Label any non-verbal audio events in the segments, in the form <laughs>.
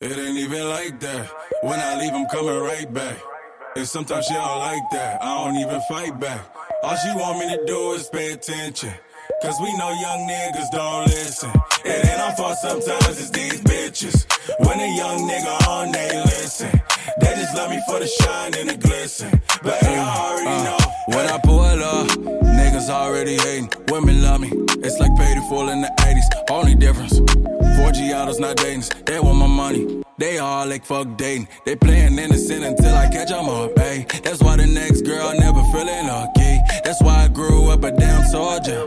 It ain't even like that. When I leave, I'm coming right back. And sometimes she don't like that. I don't even fight back. All she want me to do is pay attention. Cause we know young niggas don't listen. It ain't our fault sometimes, it's these bitches. When a young nigga on, they listen. They just love me for the shine and the glisten. But hey, I already uh, know. When I pull up, niggas already hating. Women love me. It's like paid in full in the 80s. Only difference. 4G not dating. They want my money. They all like fuck dating. They playing innocent until I catch them up, ayy. That's why the next girl never feeling lucky. That's why I grew up a damn soldier.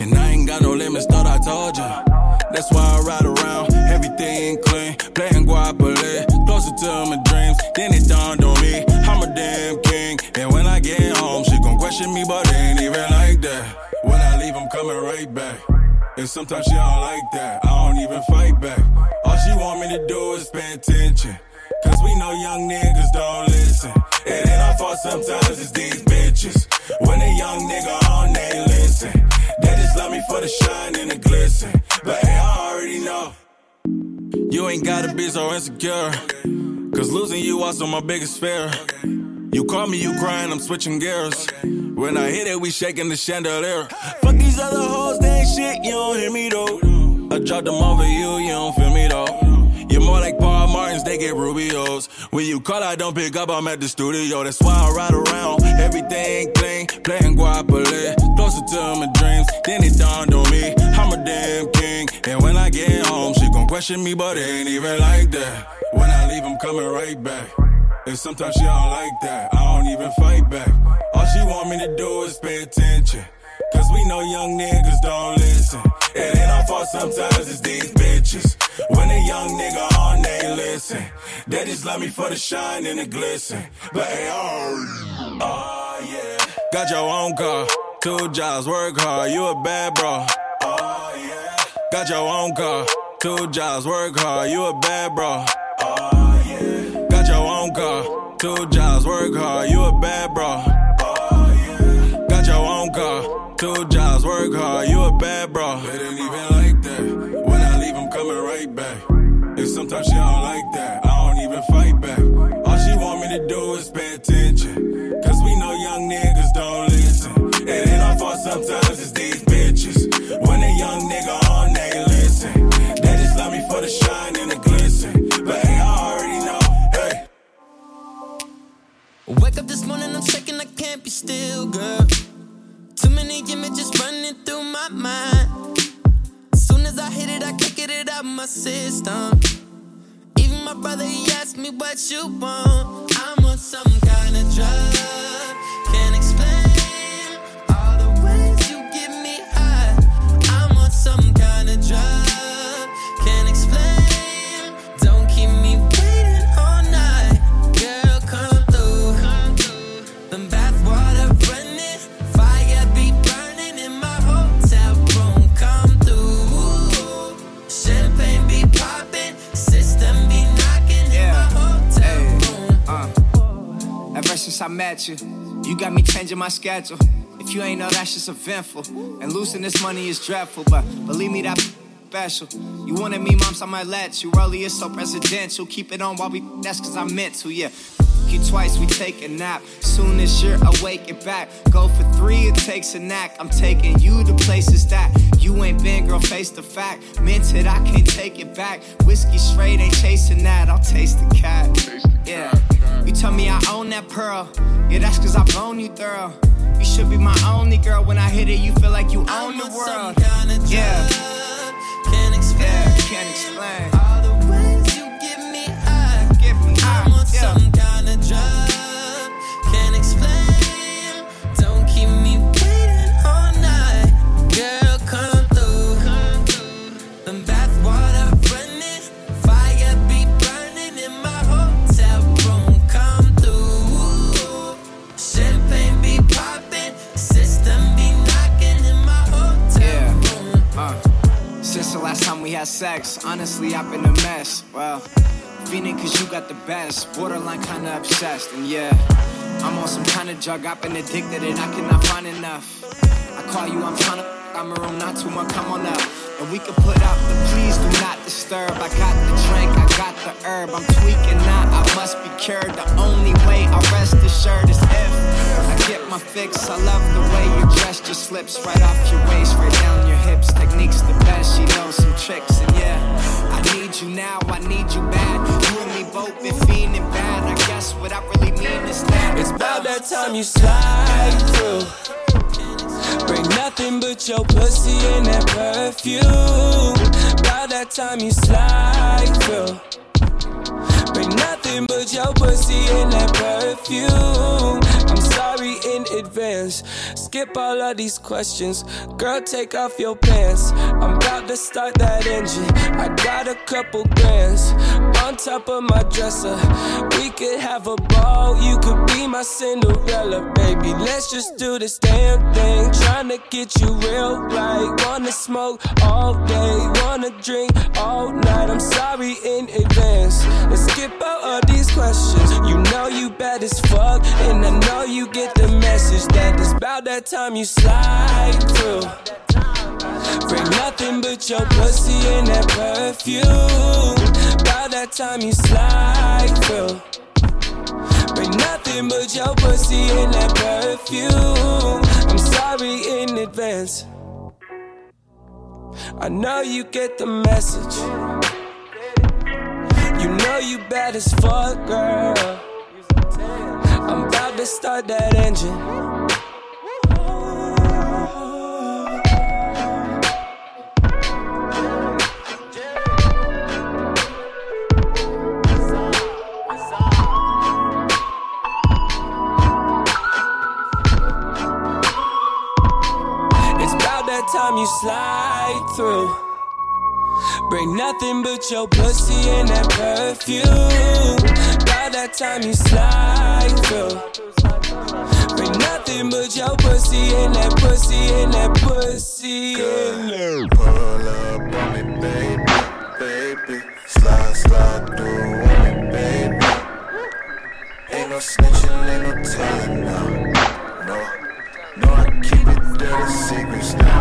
And I ain't got no limits, thought I told ya. That's why I ride around, everything clean. Playing Guapole, closer to my dreams. Then it dawned on me, I'm a damn king. And when I get home, she gon' question me, but it ain't even like that. When I leave, I'm coming right back. And sometimes she don't like that, I don't even fight back. All she want me to do is pay attention. Cause we know young niggas don't listen. It ain't our fault sometimes, it's these bitches. When a young nigga on, they listen. They just love me for the shine and the glisten. But hey, I already know. You ain't gotta be so insecure. Cause losing you also my biggest fear. You call me, you crying, I'm switching gears. When I hit it, we shaking the chandelier. Fuck these other hoes, they ain't shit, you don't hear me though. I dropped them over you, you don't feel me though. You're more like Paul Martins, they get Rubios. When you call, I don't pick up, I'm at the studio. That's why I ride around, everything clean, playing Guapole. Closer to my dreams, then it dawned on me, I'm a damn king. And when I get home, she gon' question me, but it ain't even like that. When I leave, I'm coming right back. And sometimes she don't like that, I don't even fight back. All she want me to do is pay attention. Cause we know young niggas don't listen. It ain't our fault sometimes, it's these bitches. When a young nigga on, they listen. They just love me for the shine and the glisten. But hey, oh, oh yeah. Got your own car, two jobs, work hard, you a bad bro. Oh yeah. Got your own car, two jobs, work hard, you a bad bro. Two jobs, work hard, you a bad bro. Oh yeah. Got your own car. Two jobs, work hard, you a bad bro. It ain't even like that. When I leave, I'm coming right back. And sometimes she don't like that. I don't even fight back. All she want me to do is pay attention. Cause we know young niggas don't listen. It ain't our fault sometimes, this morning, I'm shaking, I can't be still, girl. Too many images running through my mind. As soon as I hit it, I kick it out of my system. Even my brother, he asked me what you want. I'm on some kind of drug. Can't explain since I met you. You got me changing my schedule. If you ain't know, that's just eventful. And losing this money is dreadful, but believe me, that special. You wanted me, moms, I might let you. Early is so presidential. Keep it on while we, that's cause I'm meant to, yeah. You twice, we take a nap. Soon as you're awake and back. Go for three, it takes a knack. I'm taking you to places that you ain't been, girl, face the fact. Meant it, I can't take it back. Whiskey straight, ain't chasing that. I'll taste the cat. Yeah. You tell me I own that pearl. Yeah, that's cause I've known you thorough. You should be my only girl. When I hit it, you feel like you own the world. Yeah. Can't explain. Yeah, can't explain. All the ways you give me high. Give me high. I'm on yeah. We had sex, honestly, I've been a mess. Well, feeling cause you got the best, borderline kinda obsessed. And yeah, I'm on some kind of drug, I've been addicted and I cannot find enough. I call you, I'm trying to, I'm a room, not too much, come on up. And we can put out the please do not disturb. I got the drink, got the herb. I'm tweaking now, I must be cured. The only way I rest assured is if I get my fix. I love the way you dress, just slips right off your waist, right down your hips. Techniques the best, she knows some tricks, and yeah, I need you now, I need you bad. You and me both been feeling bad. I guess what I really mean is that it's about that time you slide through. Bring nothing but your pussy and that perfume. By that time you slide through. Bring nothing but your pussy and that perfume. I'm sorry in advance. Skip all of these questions. Girl, take off your pants. I'm about to start that engine. I got a couple grands on top of my dresser. We could have a ball. You could be my Cinderella, baby. Let's just do this damn thing. Trying to get you real right. Wanna smoke all day. Wanna drink all night. I'm sorry in advance. Let's skip all of these questions. You know you bad as fuck. And I know you get the message that it's about that time you slide through. Bring nothing but your pussy and that perfume. About that time you slide through. Bring nothing but your pussy and that perfume. I'm sorry in advance. I know you get the message. You know you bad as fuck, girl. I'm about to start that engine. It's about that time you slide through. Bring nothing but your pussy and that perfume. That time you slide through. Bring nothing but your pussy and that pussy and that pussy. Girl, pull up on me, baby, baby. Slide, slide through on me, baby. Ain't no snitching, ain't no telling, no, no. No, I keep it dirty secrets now.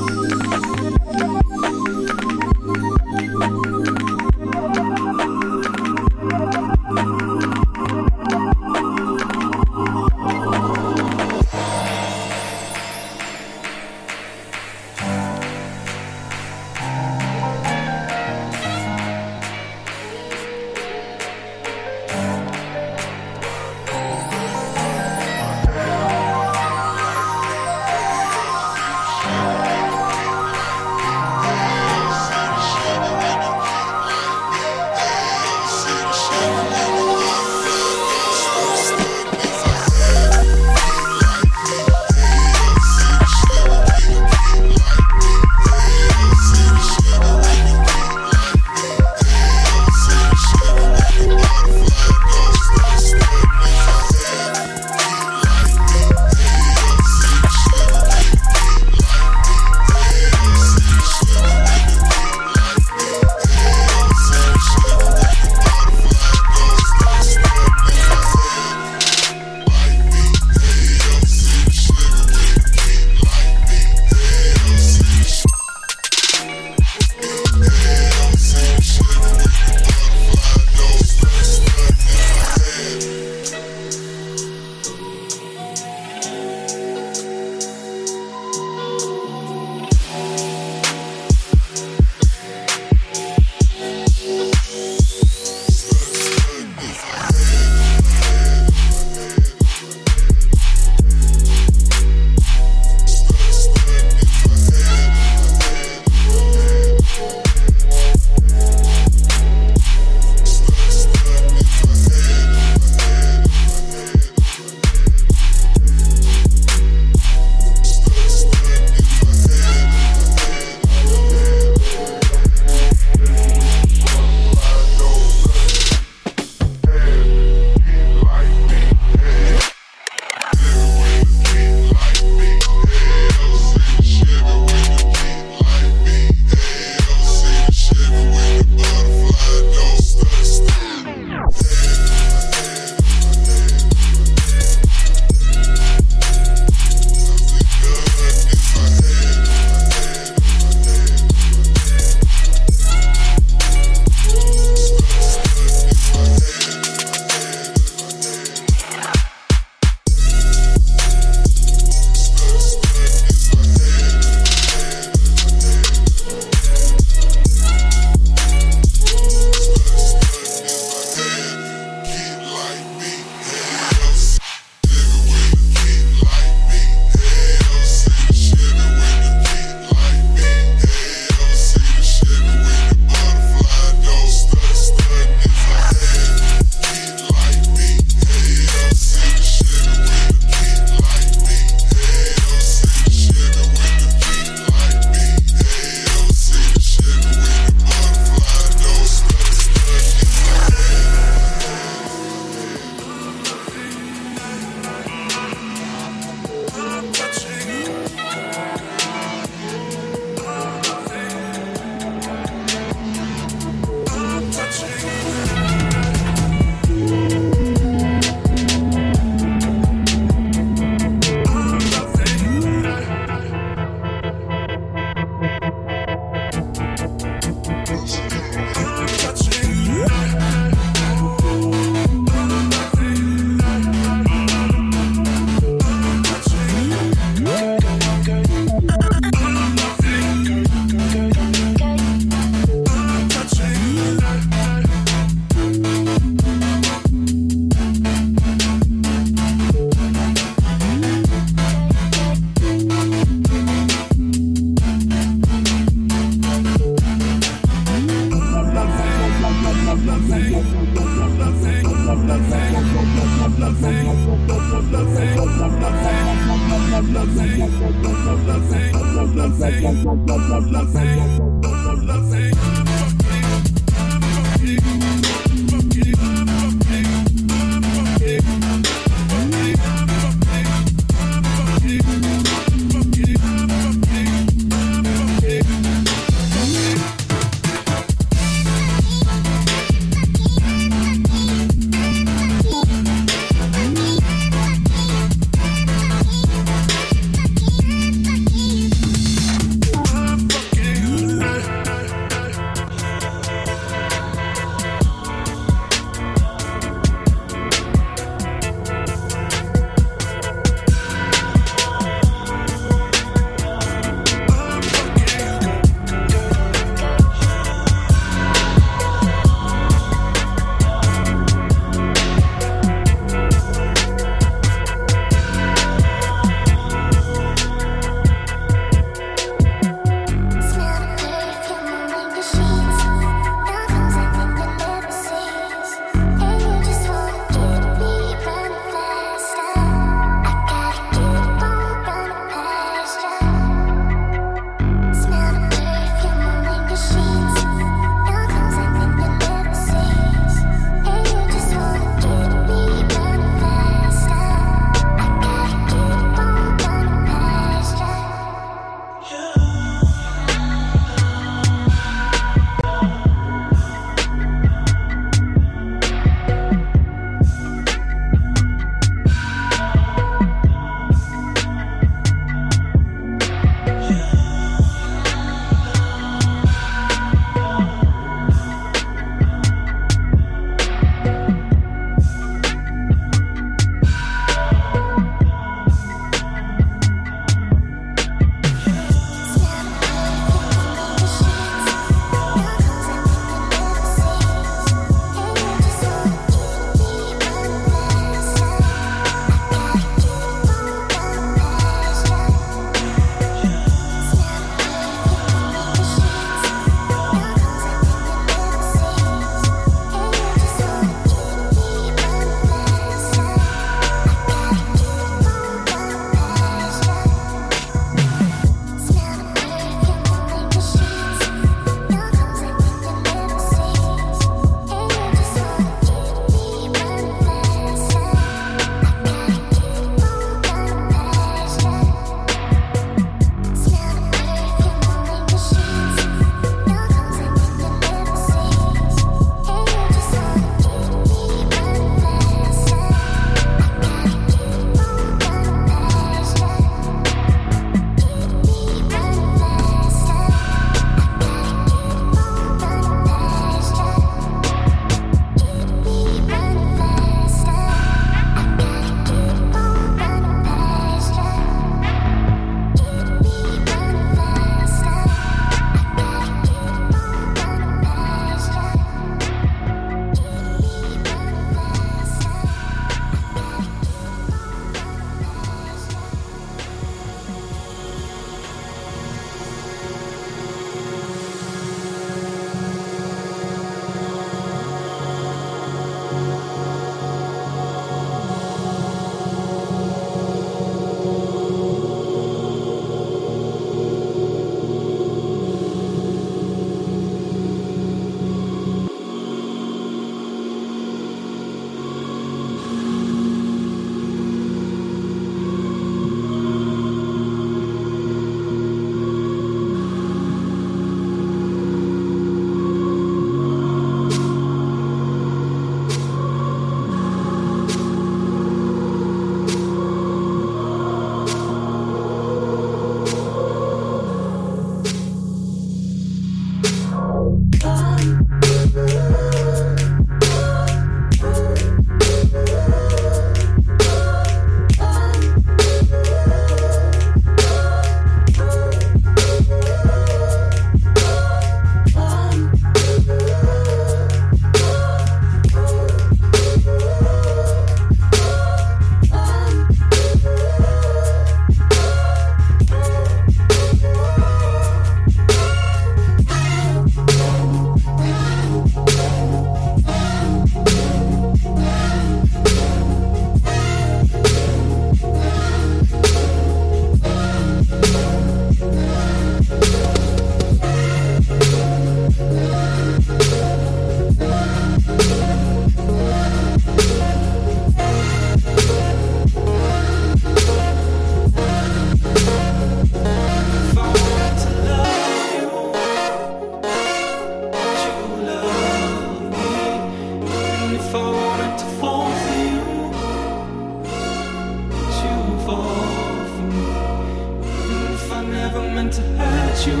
you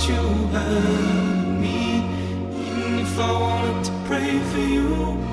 to me, even if I wanted to pray for you.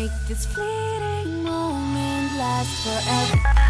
Make this fleeting moment last forever.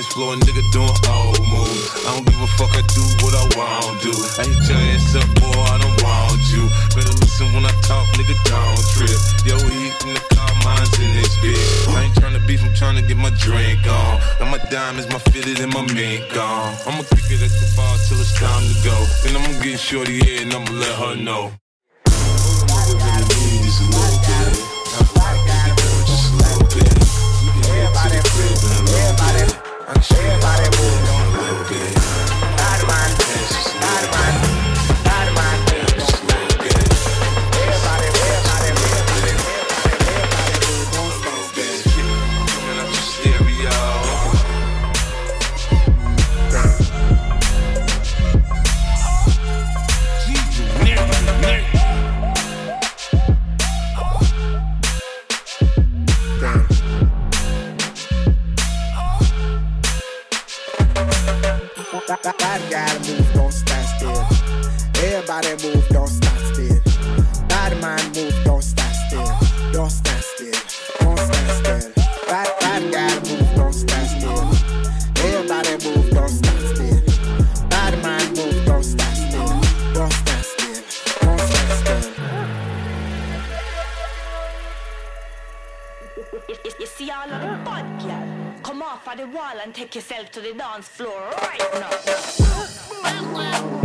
dance floor, nigga doing old moves. I don't give a fuck, I do what I want to. I hit your ass up, boy, I don't want you. Better listen when I talk, nigga, don't trip. Yo, he in the car, mine's in this bitch. I ain't to beef, I'm trying to get my drink on. Got my diamonds, my fitted, and my mink on. I'ma kick it at the bar till it's time to go. Then I'ma get shorty here and I'ma let her know. off of the wall and take yourself to the dance floor right now. <laughs>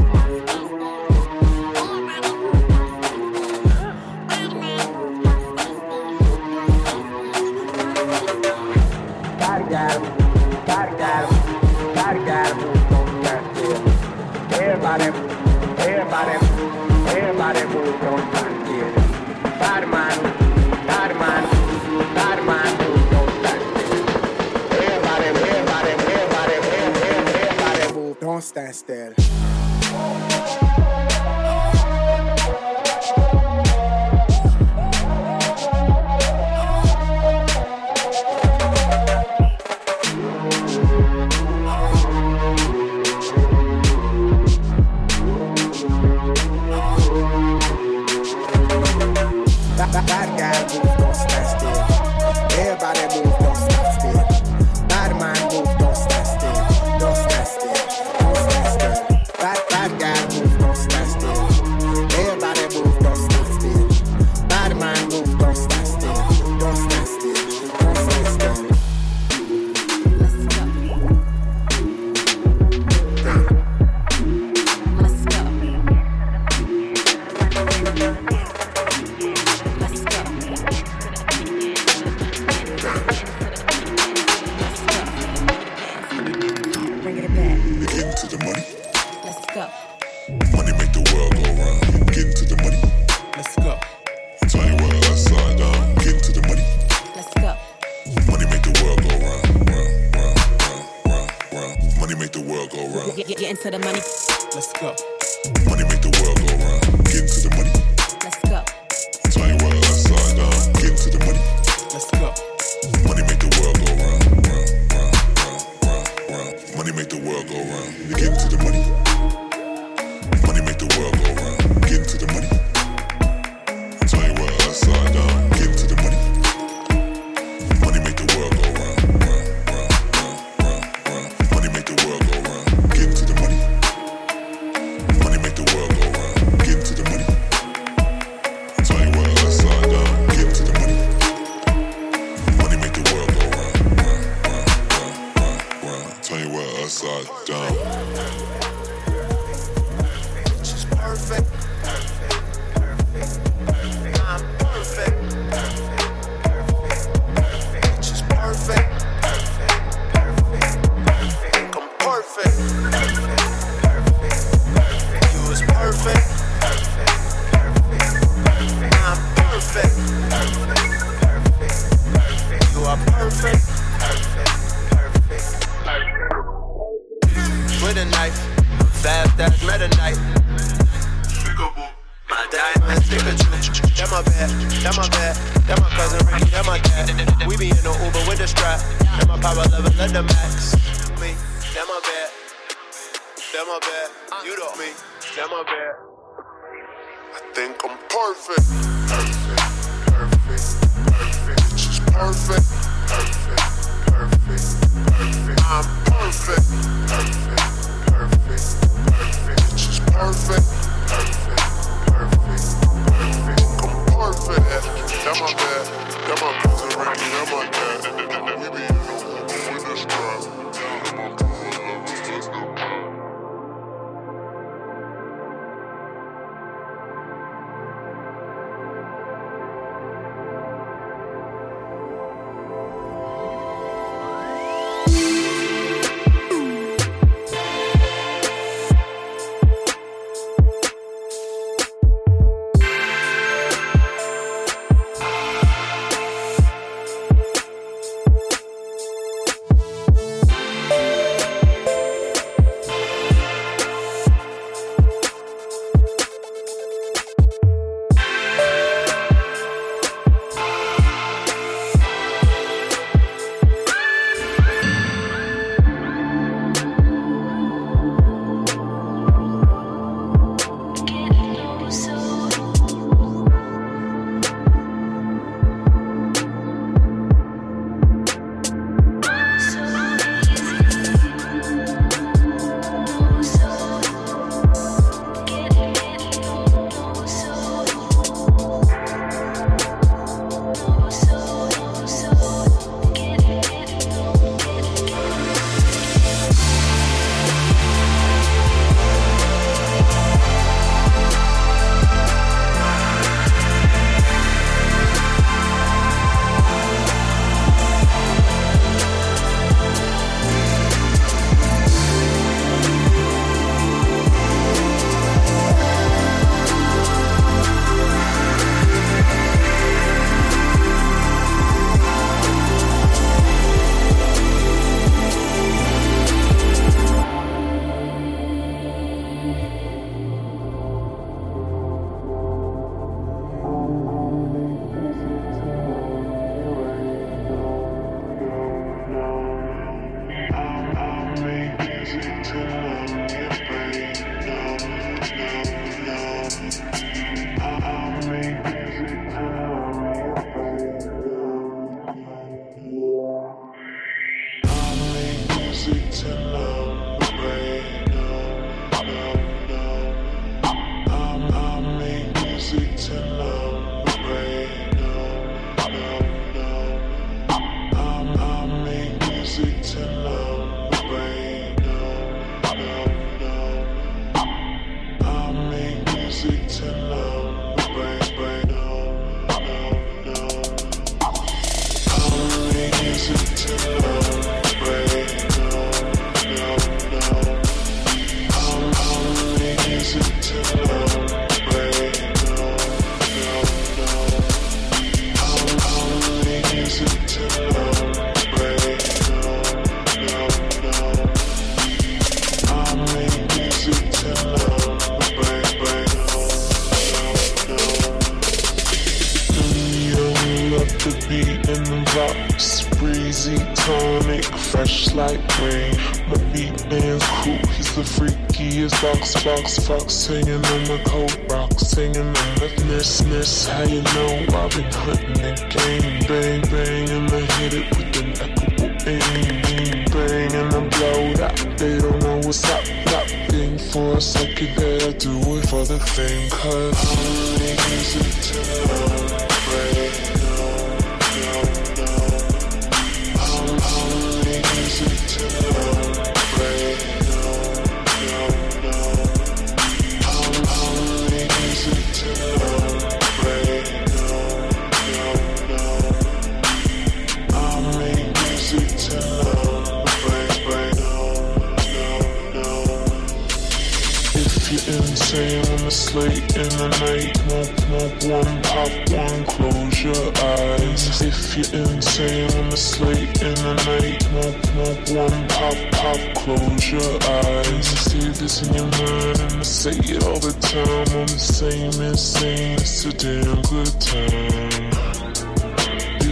equable aim. Bang, bang, and blow that. They don't know what's up, that thing for a second. I do it for the fame, cause I'm easy to break. Insane on the slate in the night. Smoke, smoke one, pop one, close your eyes. If you're insane on the slate in the night. Smoke, smoke one, pop, pop, close your eyes. See this in your mind and I say it all the time. I'm the same insane. It's a damn good time.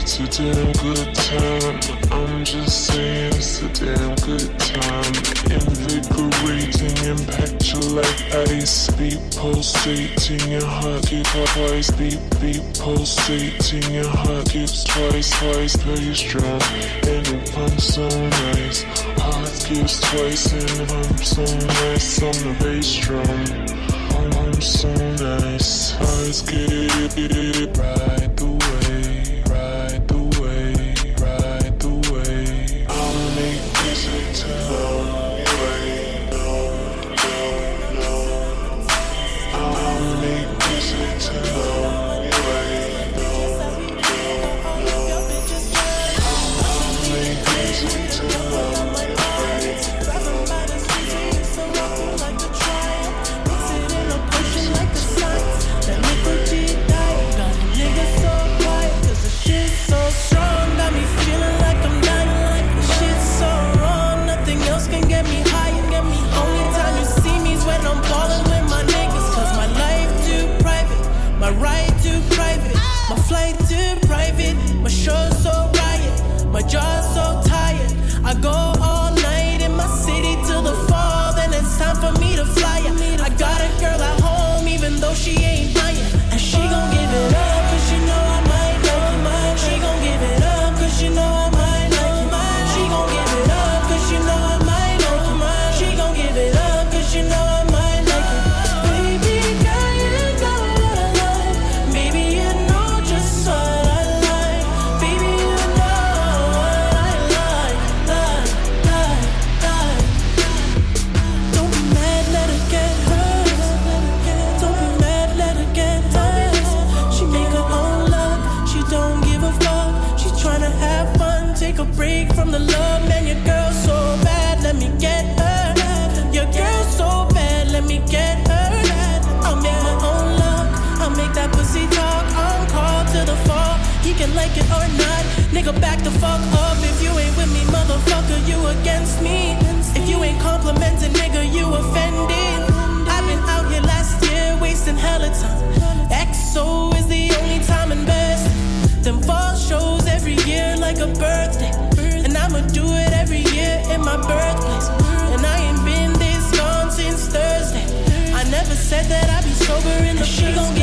It's a damn good time. I'm just saying, it's a damn good time. Invigorating, impact your life. Ice beat pulsating your heart. Keep twice, beat beat pulsating your heart. Keeps twice, twice very strong, and it pumps so nice. Heart gives twice, and it pumps so nice. I'm the bass drum. I'm so nice. Eyes get it right. she gon' get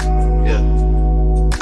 I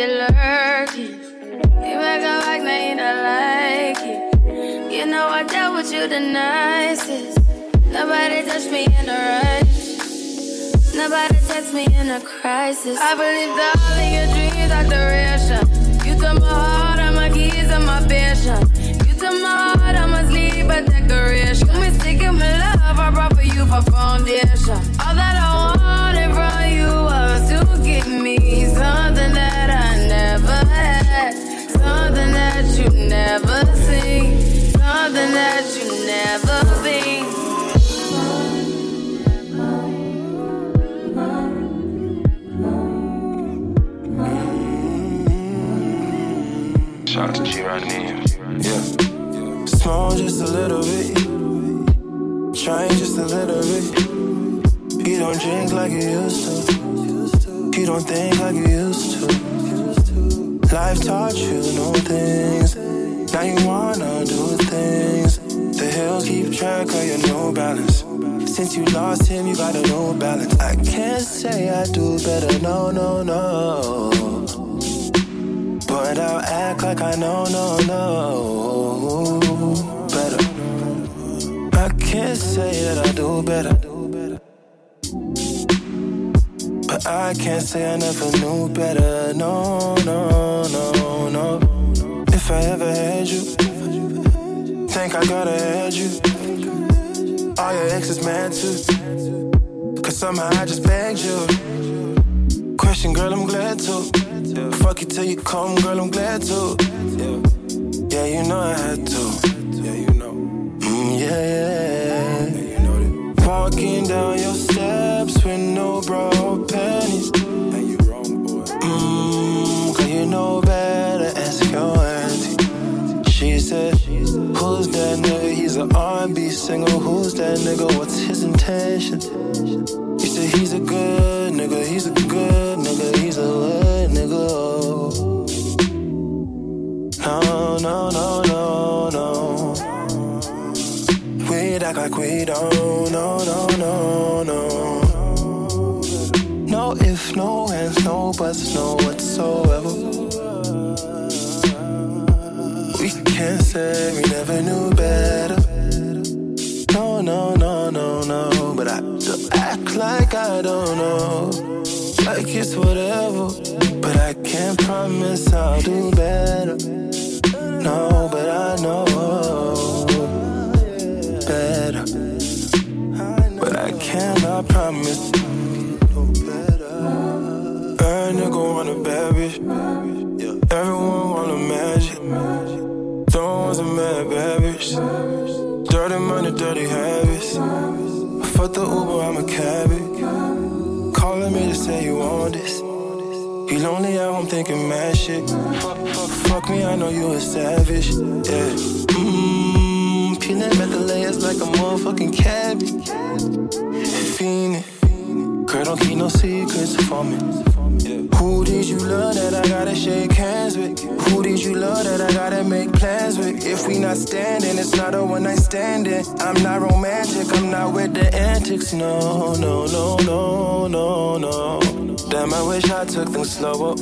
you lurking. You make a like, now you not like it. You know I dealt with you the nicest. Nobody touched me in a rush. Nobody text me in a crisis. I believed all of your dreams are duration. You took my heart, and my keys, and my passion. You took my heart, I must leave a decoration. You mistaken my love, I brought for you for foundation. All that I wanted from you was to give me something that something that you never seen, something that you never been. Shout out to G right. Yeah. Small just a little bit. Train just a little bit. You don't drink like you used to. You don't think like you used to. Life taught you new things. Now you wanna do things. The hills keep track of your new balance. Since you lost him, you got a new balance. I can't say I do better, no, no, no. But I'll act like I know, no, no. Better. I can't say that I do better. But I can't say I never knew better. No, no, no, no. If I ever had you, think I gotta had you. All your exes mad too. Cause somehow I just begged you. Question, girl, I'm glad to. Fuck you till you come, girl, I'm glad to. Yeah, you know I had to. Yeah, you know. Mm, yeah, yeah. Walking down your with no bra panties. And you wrong, boy. Mmm, cause you know better, ask your auntie. She said, Who's that nigga? He's an R&B singer. Who's that nigga? What's his intention? You said he's a good nigga, he's a good nigga, he's a good nigga. No, no, no, no, no. We'd act like we don't, no, no, no, no. If, no ands, no buts, no whatsoever. We can't say we never knew better. No, no, no, no, no. But I act like I don't know. Like it's whatever. But I can't promise I'll do better. No, but I know better. But I cannot promise. Dirty money, dirty habits. Fuck the Uber, I'm a cabbie. Calling me to say you want this. You lonely at home thinking mad shit. Fuck, fuck, fuck me, I know you a savage. Yeah. Mmm, back the layers like a motherfucking cabbie. Fiending. Girl, don't keep no secrets for me. Who did you love that I gotta shake hands with? Who did you love that I gotta make plans with? If we not standing, it's not a one night standing. I'm not romantic, I'm not with the antics. No, no, no, no, no, no. Damn, I wish I took things slower.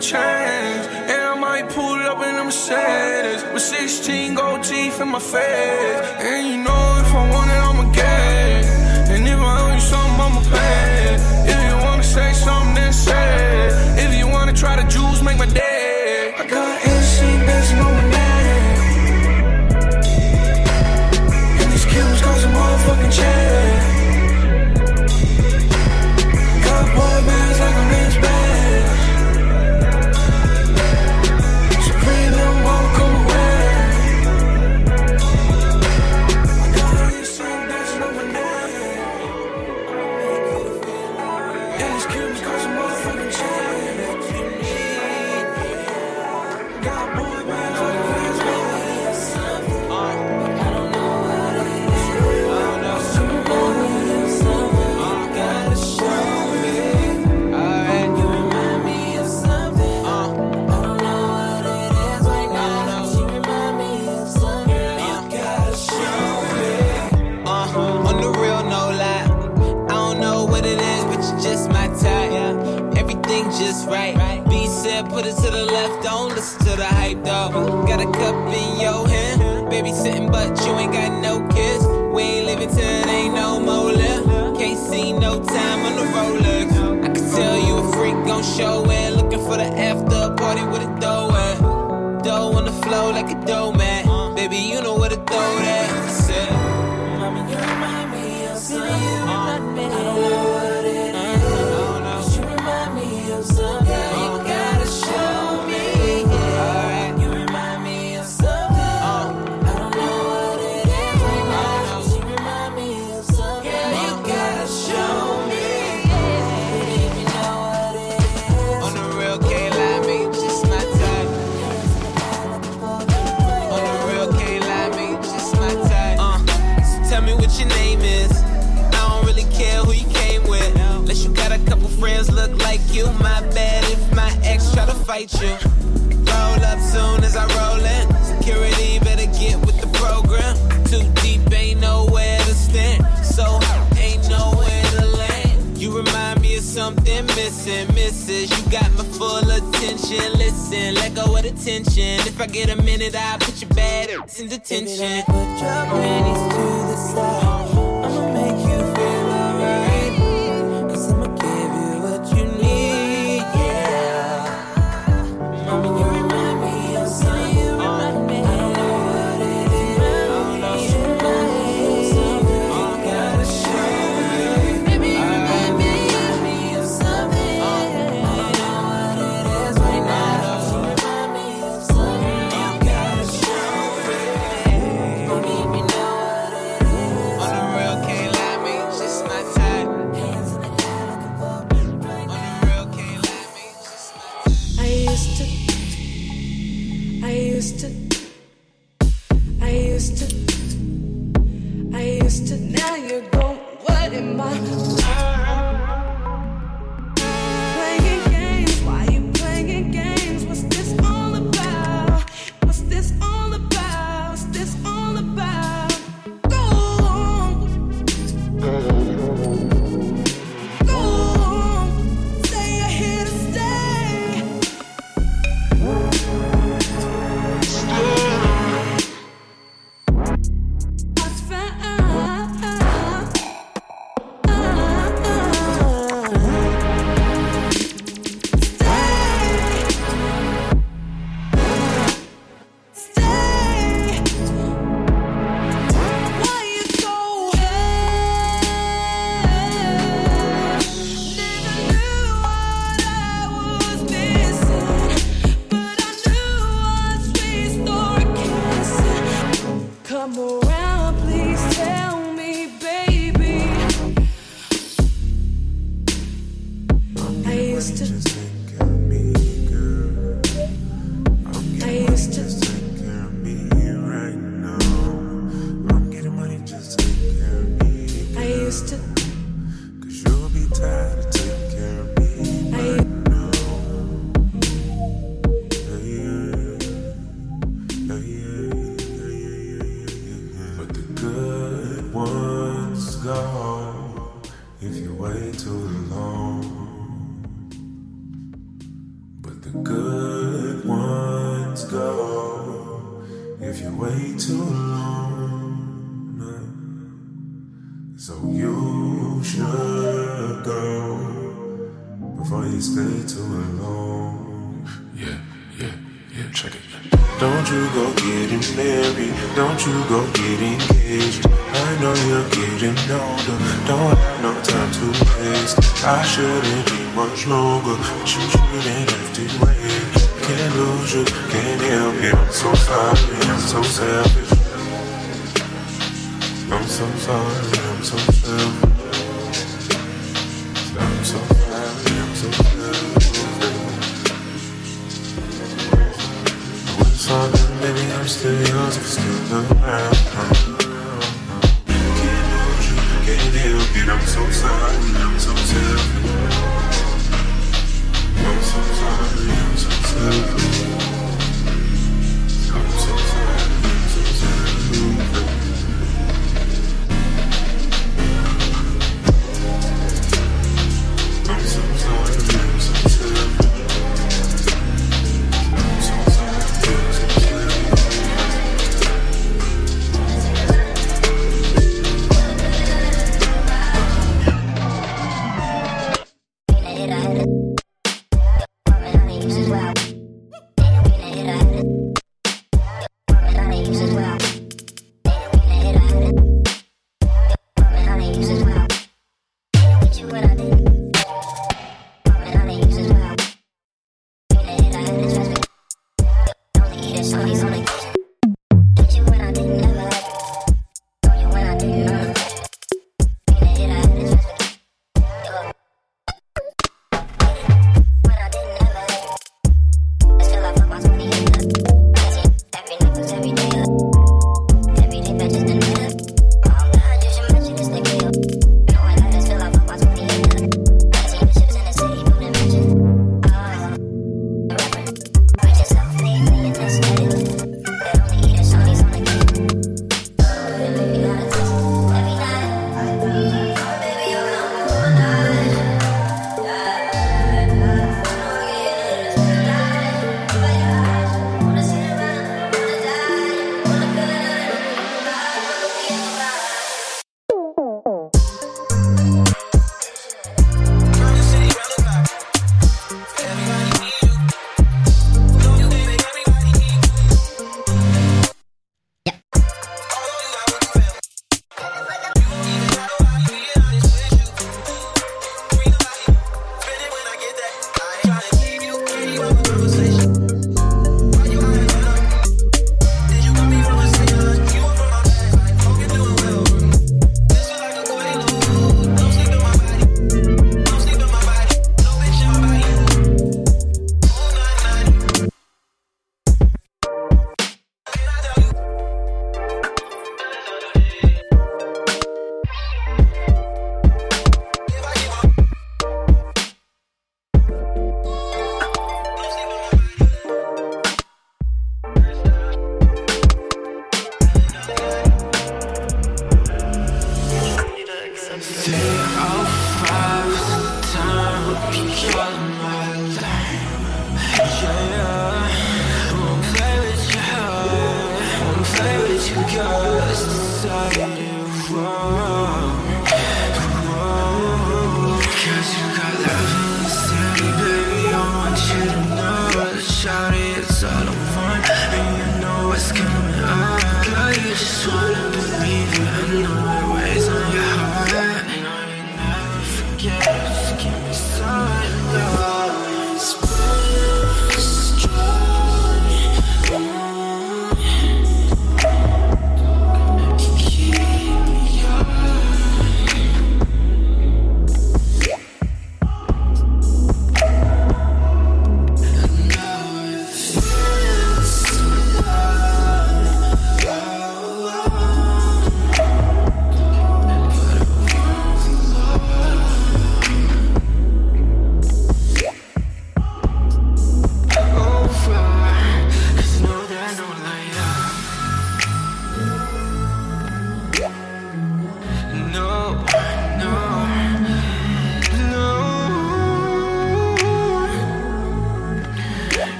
Change. And I might pull up in a Mercedes. With 16 gold teeth in my face. And you know if I want it, I'ma get it. And if I owe you something, I'ma pay it. If you wanna say something, then say it. If you wanna try to juice, make my day. I got instinct dancing on my neck. And these killers cause a motherfucking check. Sitting, but you ain't got no kids. We ain't living till it ain't no more left. Can't see no time on the Rolex. I can tell you a freak gon' show it. with you. Roll up soon as I roll in. Security better get with the program. Too deep, ain't nowhere to stand. So ain't nowhere to land. You remind me of something missing, misses. You got my full attention. Listen, let go of the tension. If I get a minute, I'll put your bad in detention. Put your panties to the side.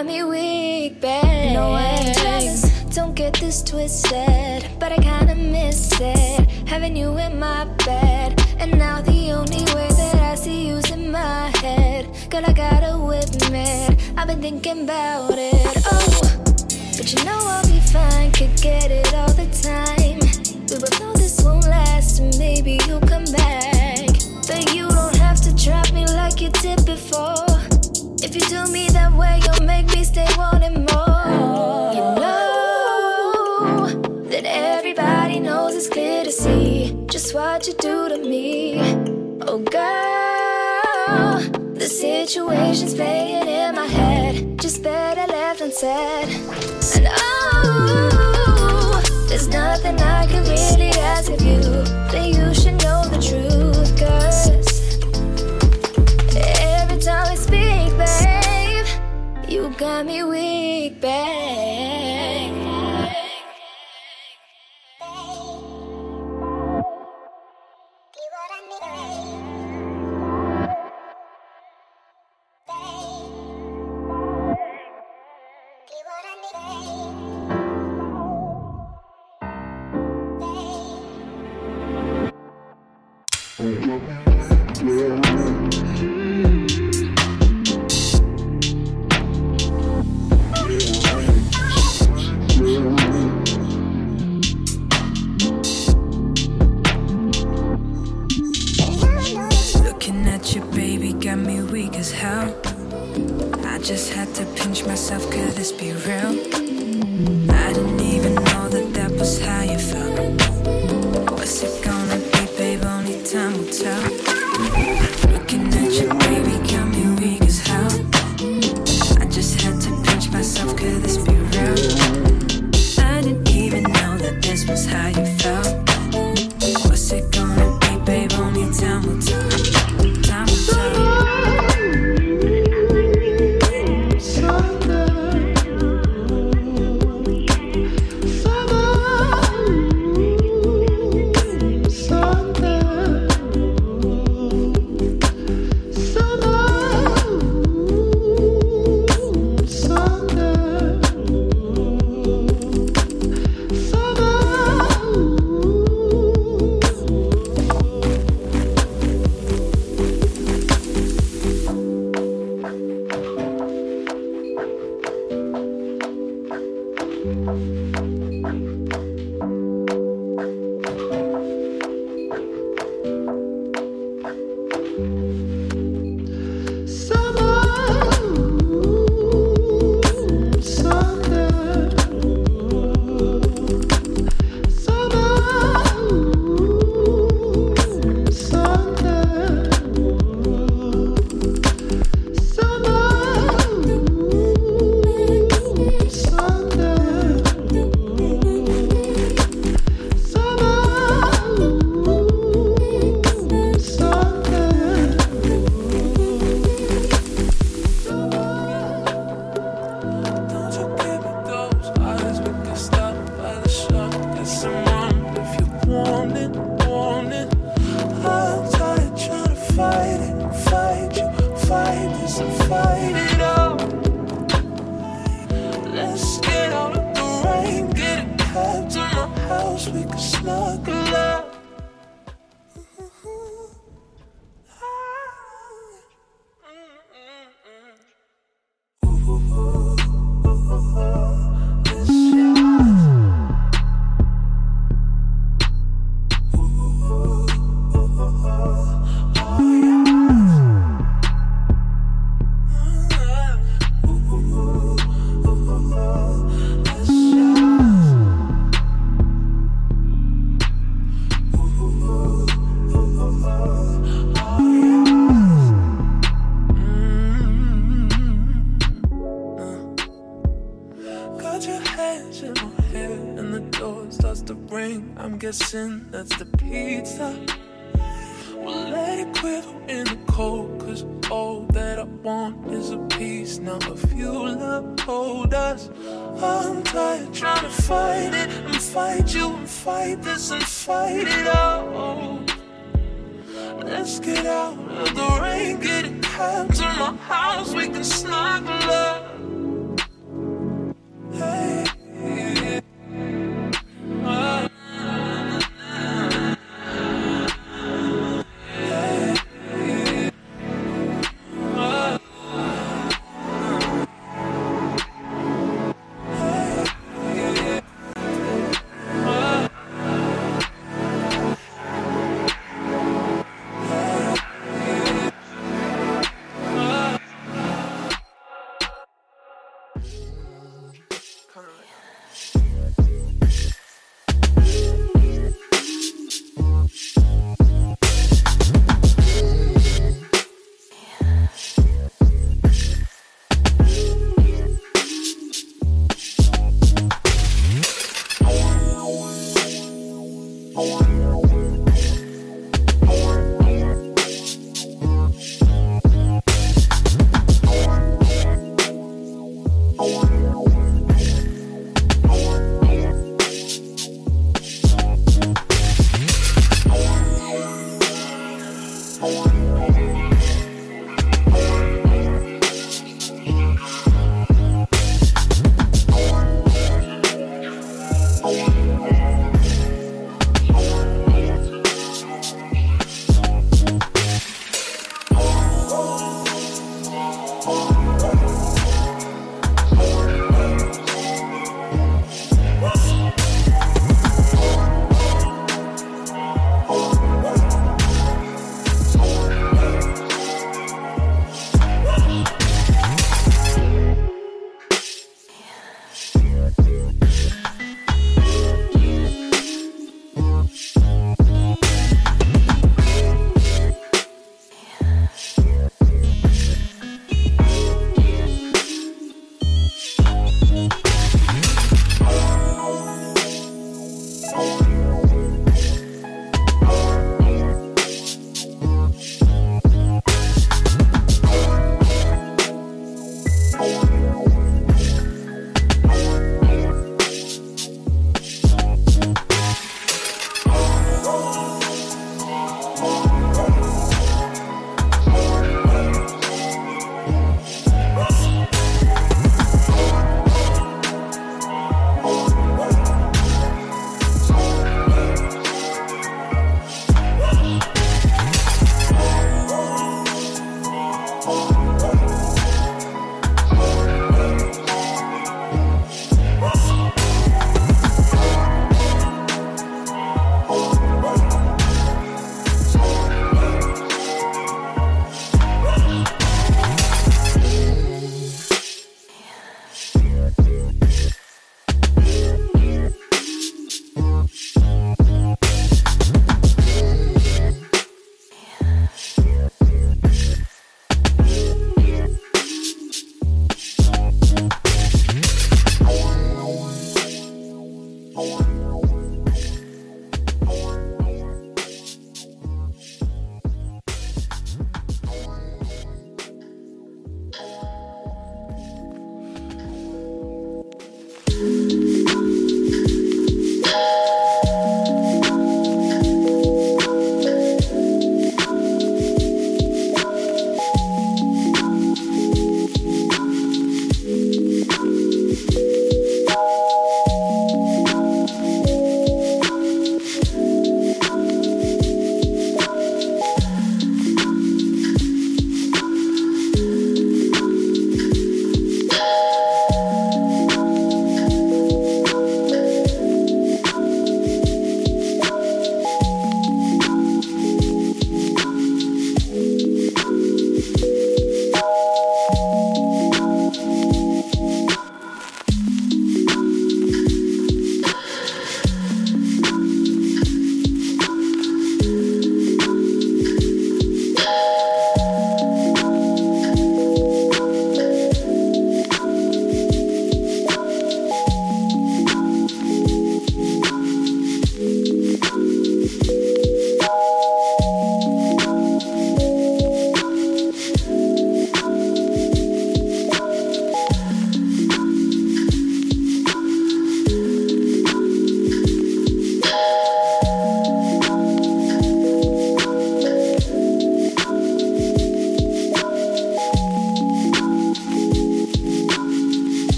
got me weak, babe. No, I'm jealous. Don't get this twisted, but I kinda miss it. Having you in my bed, and now the only way that I see you's in my head. Girl, I gotta admit, I've been thinking about it. Oh, but you know I'll be fine, could get it all the time. We both know this won't last, and maybe you'll come back. But you don't have to trap me like you did before. Do me that way, you make me stay wanting more. You know that everybody knows it's clear to see just what you do to me. Oh, girl, the situation's playing in my head. Just better left unsaid. And oh, there's nothing I can really ask of you. That you should know the truth. got me weak, babe. We could snuggle up.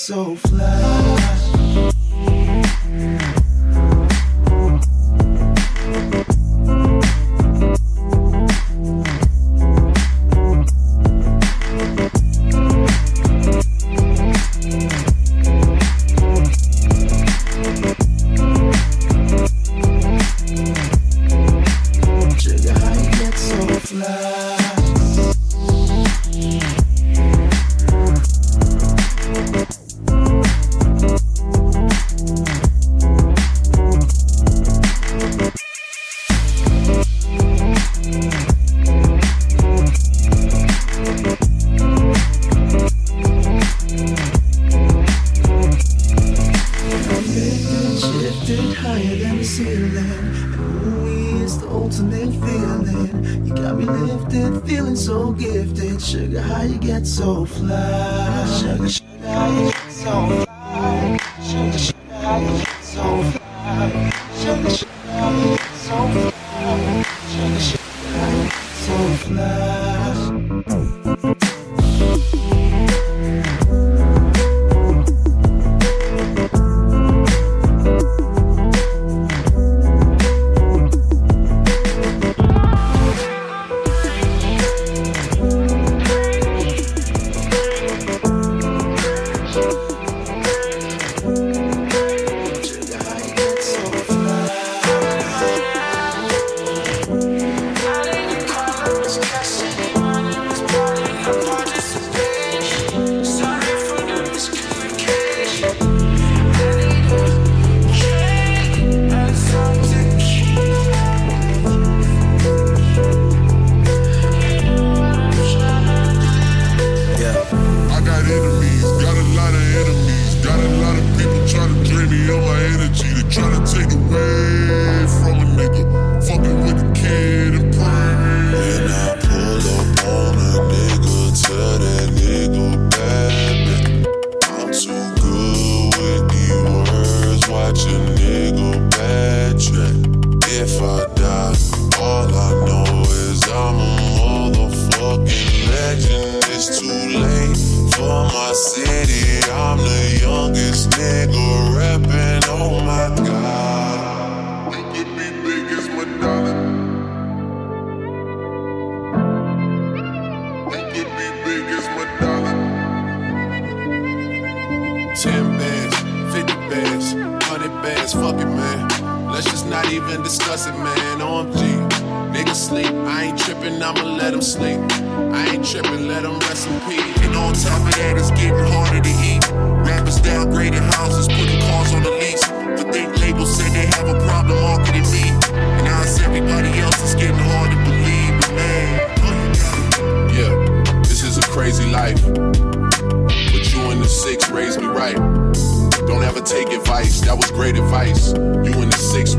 so fly.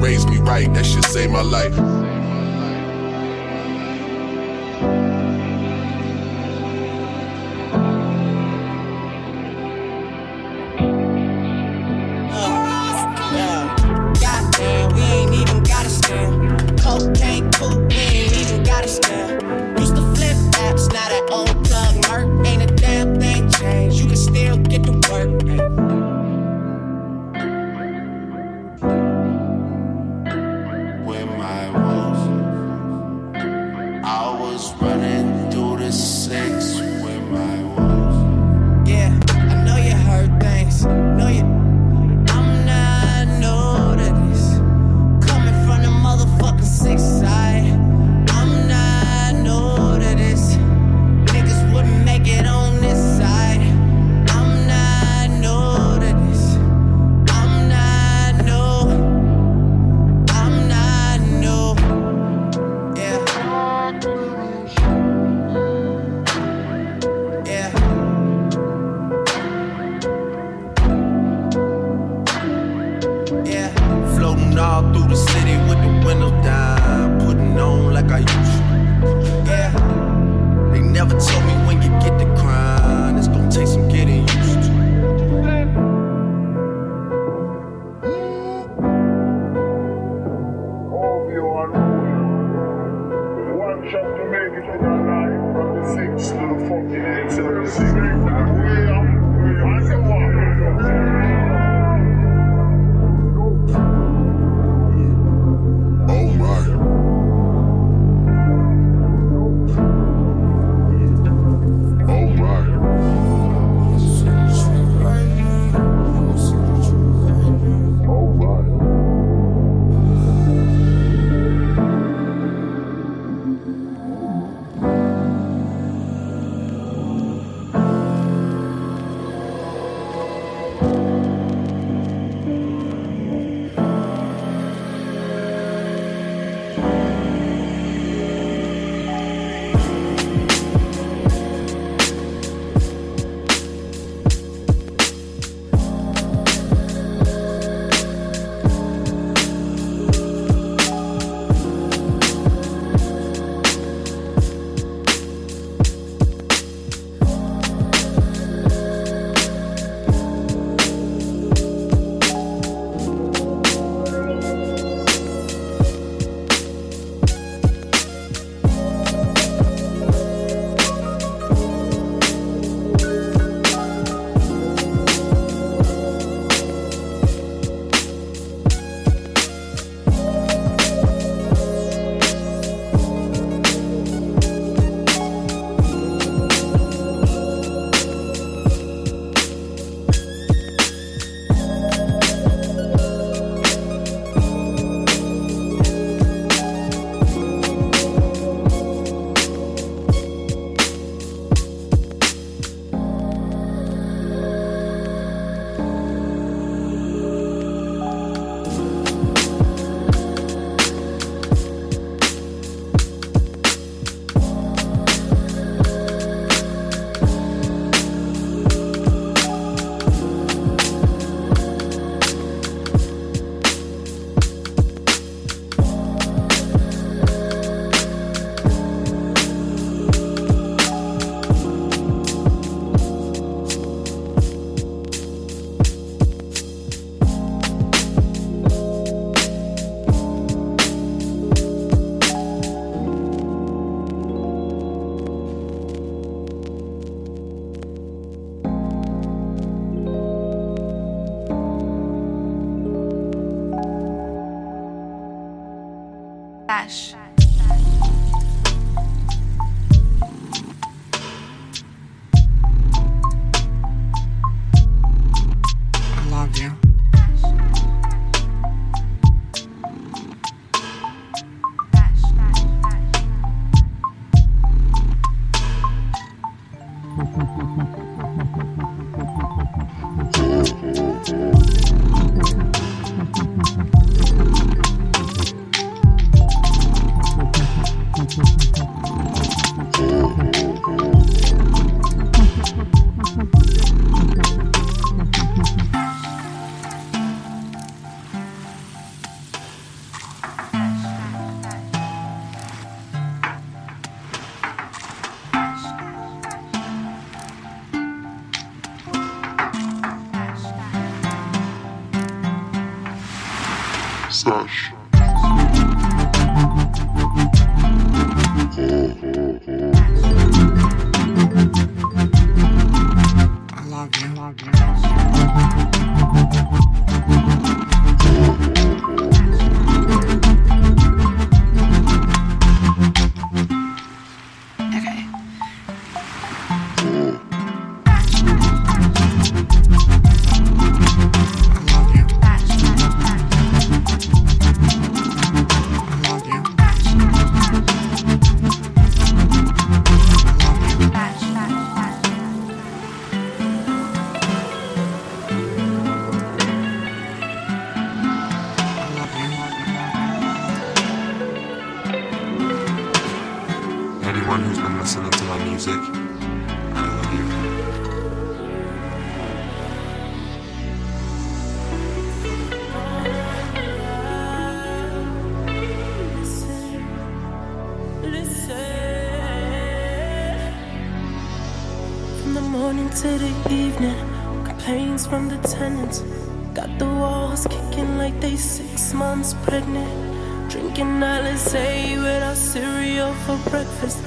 raised me right. That shit saved my life. Sesh. Tenants. Got the walls kicking like they six months pregnant. Drinking Alizé without cereal for breakfast.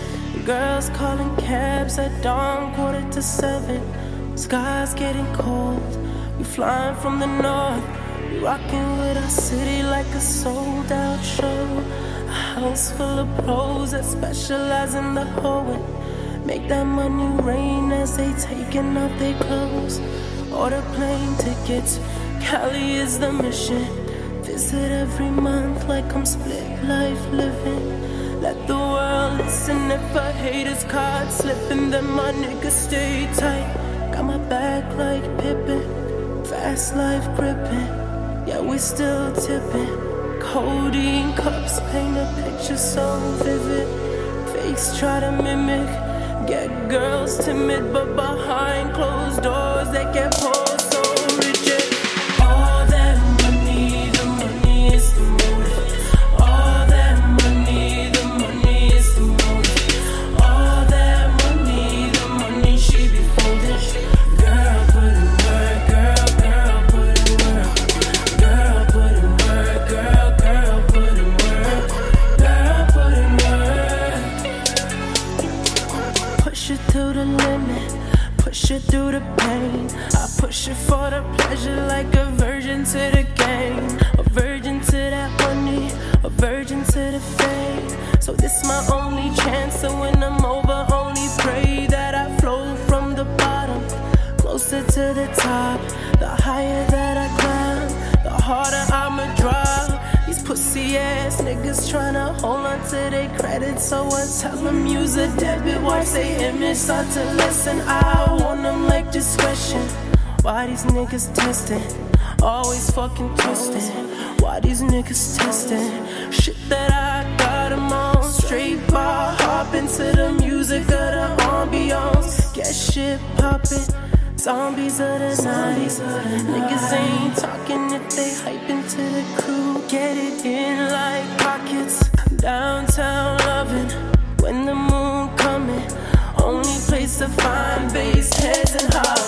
Girls calling cabs at dawn, quarter to seven. Sky's getting cold. We flying from the north. Rocking with our city like a sold out show. A house full of pros that specialize in the hoeing. Make that money rain as they taking off their clothes. Order plane tickets, Cali is the mission. Visit every month like I'm split life living. Let the world listen if a hater's card slipping, then my niggas stay tight. Got my back like Pippen, fast life gripping. Yeah, we still tipping. Codeine cups paint a picture so vivid. Fakes try to mimic. Get girls timid, but behind closed doors they get pulled to the game. A virgin to that money, a virgin to the fame. So this my only chance, so when I'm over, only pray that I flow from the bottom closer to the top. The higher that I climb, the harder I'ma drop. These pussy ass niggas tryna hold on to their credit, so I tell them use a debit. Watch they image start to listen. I want them like discretion. Why these niggas testing? Always fucking twisting. Why these niggas testing? Shit that I got 'em on. Straight bar, hop into the music of the ambiance. Get shit poppin'. Zombies of the night. Niggas ain't talking if they hyping to the crew. Get it in like pockets. Downtown loving when the moon coming. Only place to find bass heads and hot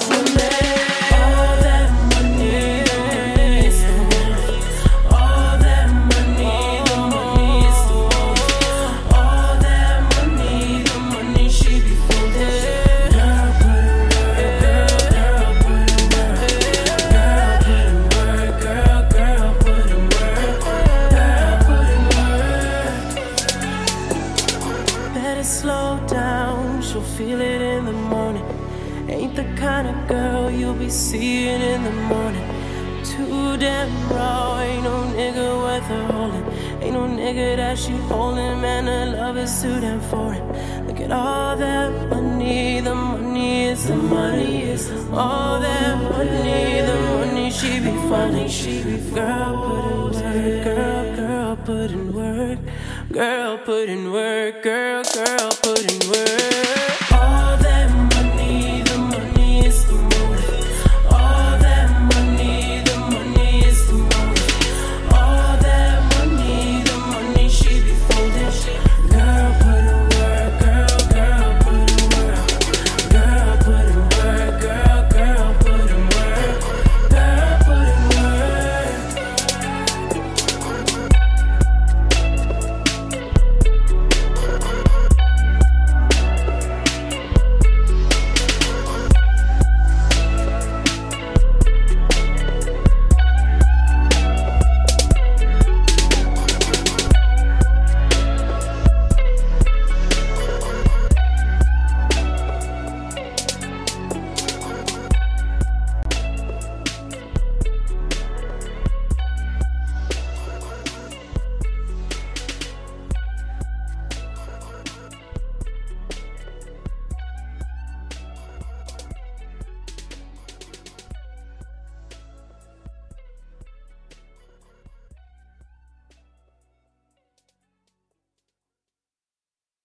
be seeing in the morning. Too damn raw, ain't no nigga worth her holding. Ain't no nigga that she holding, man. Her love is too damn foreign. Look at all that money, the money is the money. Is all that money, the money she be funding. She be girl put in work, girl, girl put in work, girl put in work, girl, girl.